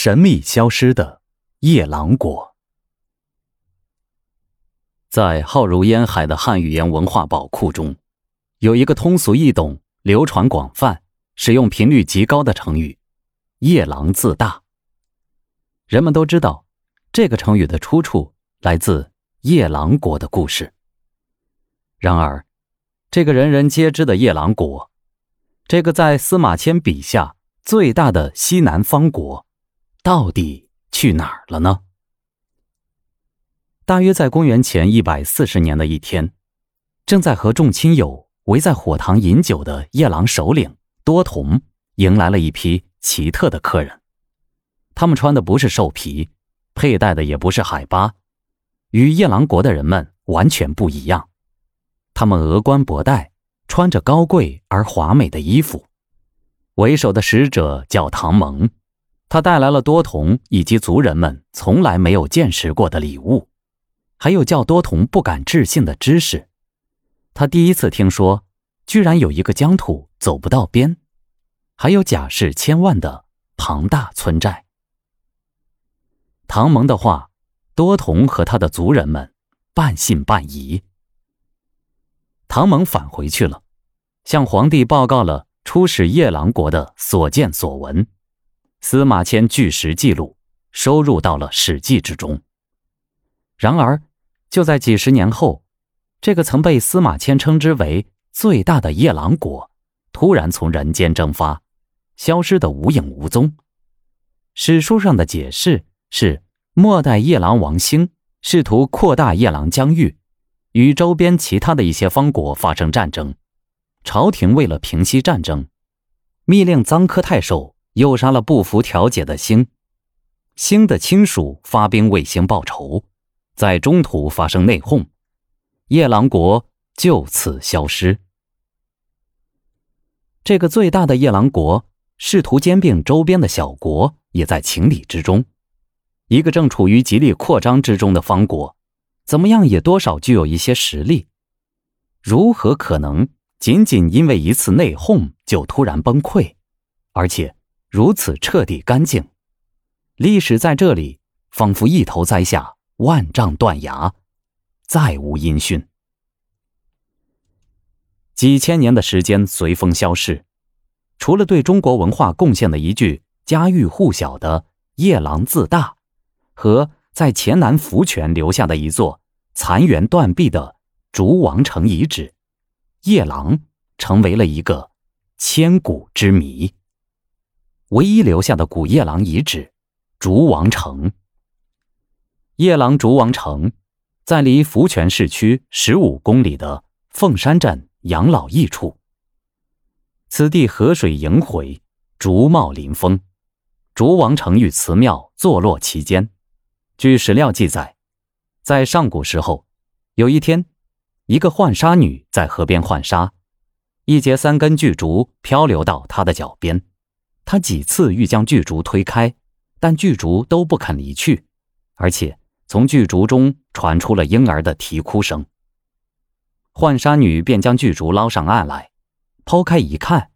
神秘消失的夜郎国，在浩如烟海的汉语言文化宝库中，有一个通俗易懂、流传广泛、使用频率极高的成语“夜郎自大”。人们都知道，这个成语的出处来自夜郎国的故事。然而，这个人人皆知的夜郎国，这个在司马迁笔下最大的西南方国。到底去哪儿了呢？大约在公元前一百四十年的一天，正在和众亲友围在火塘饮酒的夜郎首领多同，迎来了一批奇特的客人。他们穿的不是兽皮，佩戴的也不是海巴，与夜郎国的人们完全不一样。他们额冠博带，穿着高贵而华美的衣服。为首的使者叫唐蒙。他带来了多同以及族人们从来没有见识过的礼物，还有叫多同不敢置信的知识。他第一次听说，居然有一个疆土走不到边，还有甲士千万的庞大村寨。唐蒙的话，多同和他的族人们半信半疑。唐蒙返回去了，向皇帝报告了出使夜郎国的所见所闻。司马迁据实记录，收入到了《史记》之中。然而，就在几十年后，这个曾被司马迁称之为最大的夜郎国，突然从人间蒸发，消失得无影无踪。史书上的解释是：末代夜郎王兴试图扩大夜郎疆域，与周边其他的一些方国发生战争。朝廷为了平息战争，密令臧科太守。诱杀了不服调解的星，星的亲属发兵为星报仇，在中途发生内讧，夜郎国就此消失。这个最大的夜郎国试图兼并周边的小国，也在情理之中。一个正处于极力扩张之中的方国，怎么样也多少具有一些实力，如何可能仅仅因为一次内讧就突然崩溃，而且？如此彻底干净，历史在这里仿佛一头栽下，万丈断崖，再无音讯。几千年的时间随风消逝，除了对中国文化贡献的一句家喻户晓的“夜郎自大”，和在黔南福泉留下的一座残垣断壁的竹王城遗址，夜郎成为了一个千古之谜。唯一留下的古夜郎遗址，竹王城。夜郎竹王城，在离福泉市区十五公里的凤山镇养老驿处。此地河水萦回，竹茂林丰，竹王城与祠庙坐落其间。据史料记载，在上古时候，有一天，一个浣纱女在河边浣纱，一节三根巨竹漂流到她的脚边。他几次欲将巨竹推开，但巨竹都不肯离去，而且从巨竹中传出了婴儿的啼哭声。浣纱女便将巨竹捞上岸来，抛开一看，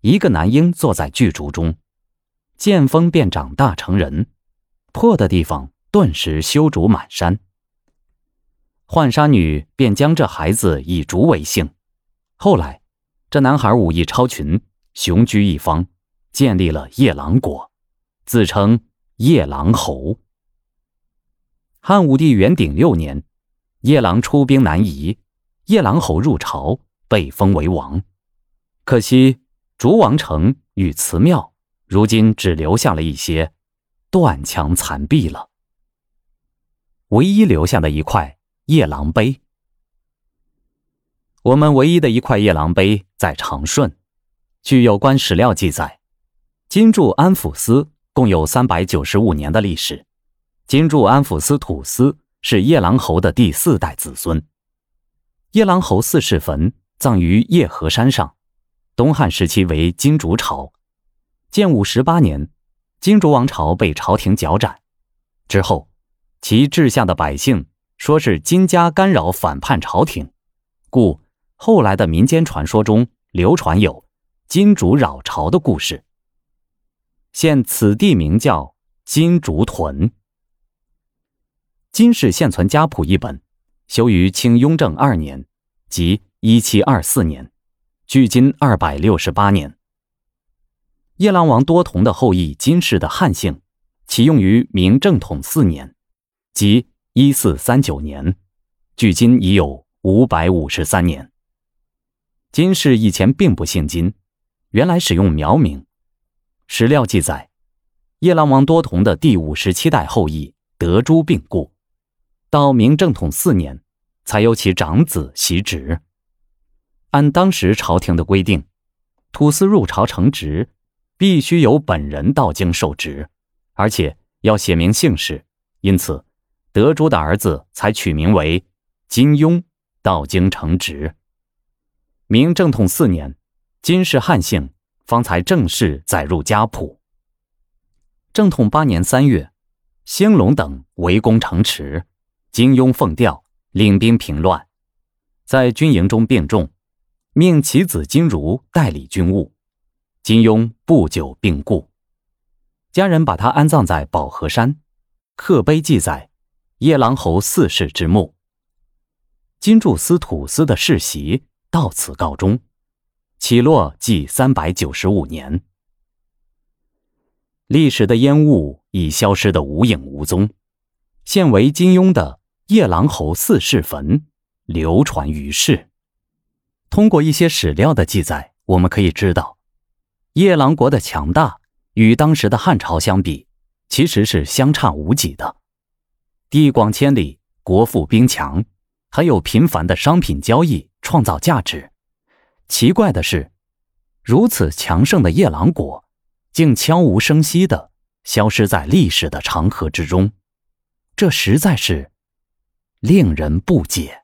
一个男婴坐在巨竹中，见风便长大成人，破的地方顿时修竹满山。浣纱女便将这孩子以竹为姓，后来这男孩武艺超群，雄居一方。建立了夜郎国，自称夜郎侯。汉武帝元鼎六年，夜郎出兵南夷，夜郎侯入朝，被封为王。可惜竹王城与祠庙，如今只留下了一些断墙残壁了。唯一留下的一块夜郎碑，我们唯一的一块夜郎碑在长顺，据有关史料记载。金柱安抚司共有三百九十五年的历史，金柱安抚司土司是夜郎侯的第四代子孙。夜郎侯四世坟葬于夜河山上，东汉时期为金竹朝。建武十八年，金竹王朝被朝廷剿斩，之后，其治下的百姓说是金家干扰反叛朝廷，故后来的民间传说中流传有金竹扰朝的故事。现此地名叫金竹屯。金氏现存家谱一本，修于清雍正二年，即一七二四年，距今二百六十八年。夜郎王多同的后裔金氏的汉姓，启用于明正统四年，即一四三九年，距今已有五百五十三年。金氏以前并不姓金，原来使用苗名。史料记载，夜郎王多同的第五十七代后裔德珠病故。到明正统四年，才由其长子袭职。按当时朝廷的规定，土司入朝承职，必须由本人到京受职，而且要写明姓氏。因此，德珠的儿子才取名为金庸，到京承职。明正统四年，金氏汉姓方才正式载入家谱。正统八年三月，兴隆等围攻城池。金庸奉调领兵平乱，在军营中病重，命其子金如代理军务。金庸不久病故，家人把他安葬在保和山。刻碑记载，夜郎侯四世之墓。金柱司土司的世袭到此告终，起落即三百九十五年。历史的烟雾已消失得无影无踪，现为金庸的。夜郎侯四世坟流传于世。通过一些史料的记载，我们可以知道，夜郎国的强大与当时的汉朝相比，其实是相差无几的。地广千里，国富兵强，还有频繁的商品交易，创造价值。奇怪的是，如此强盛的夜郎国，竟悄无声息的消失在历史的长河之中，这实在是。令人不解。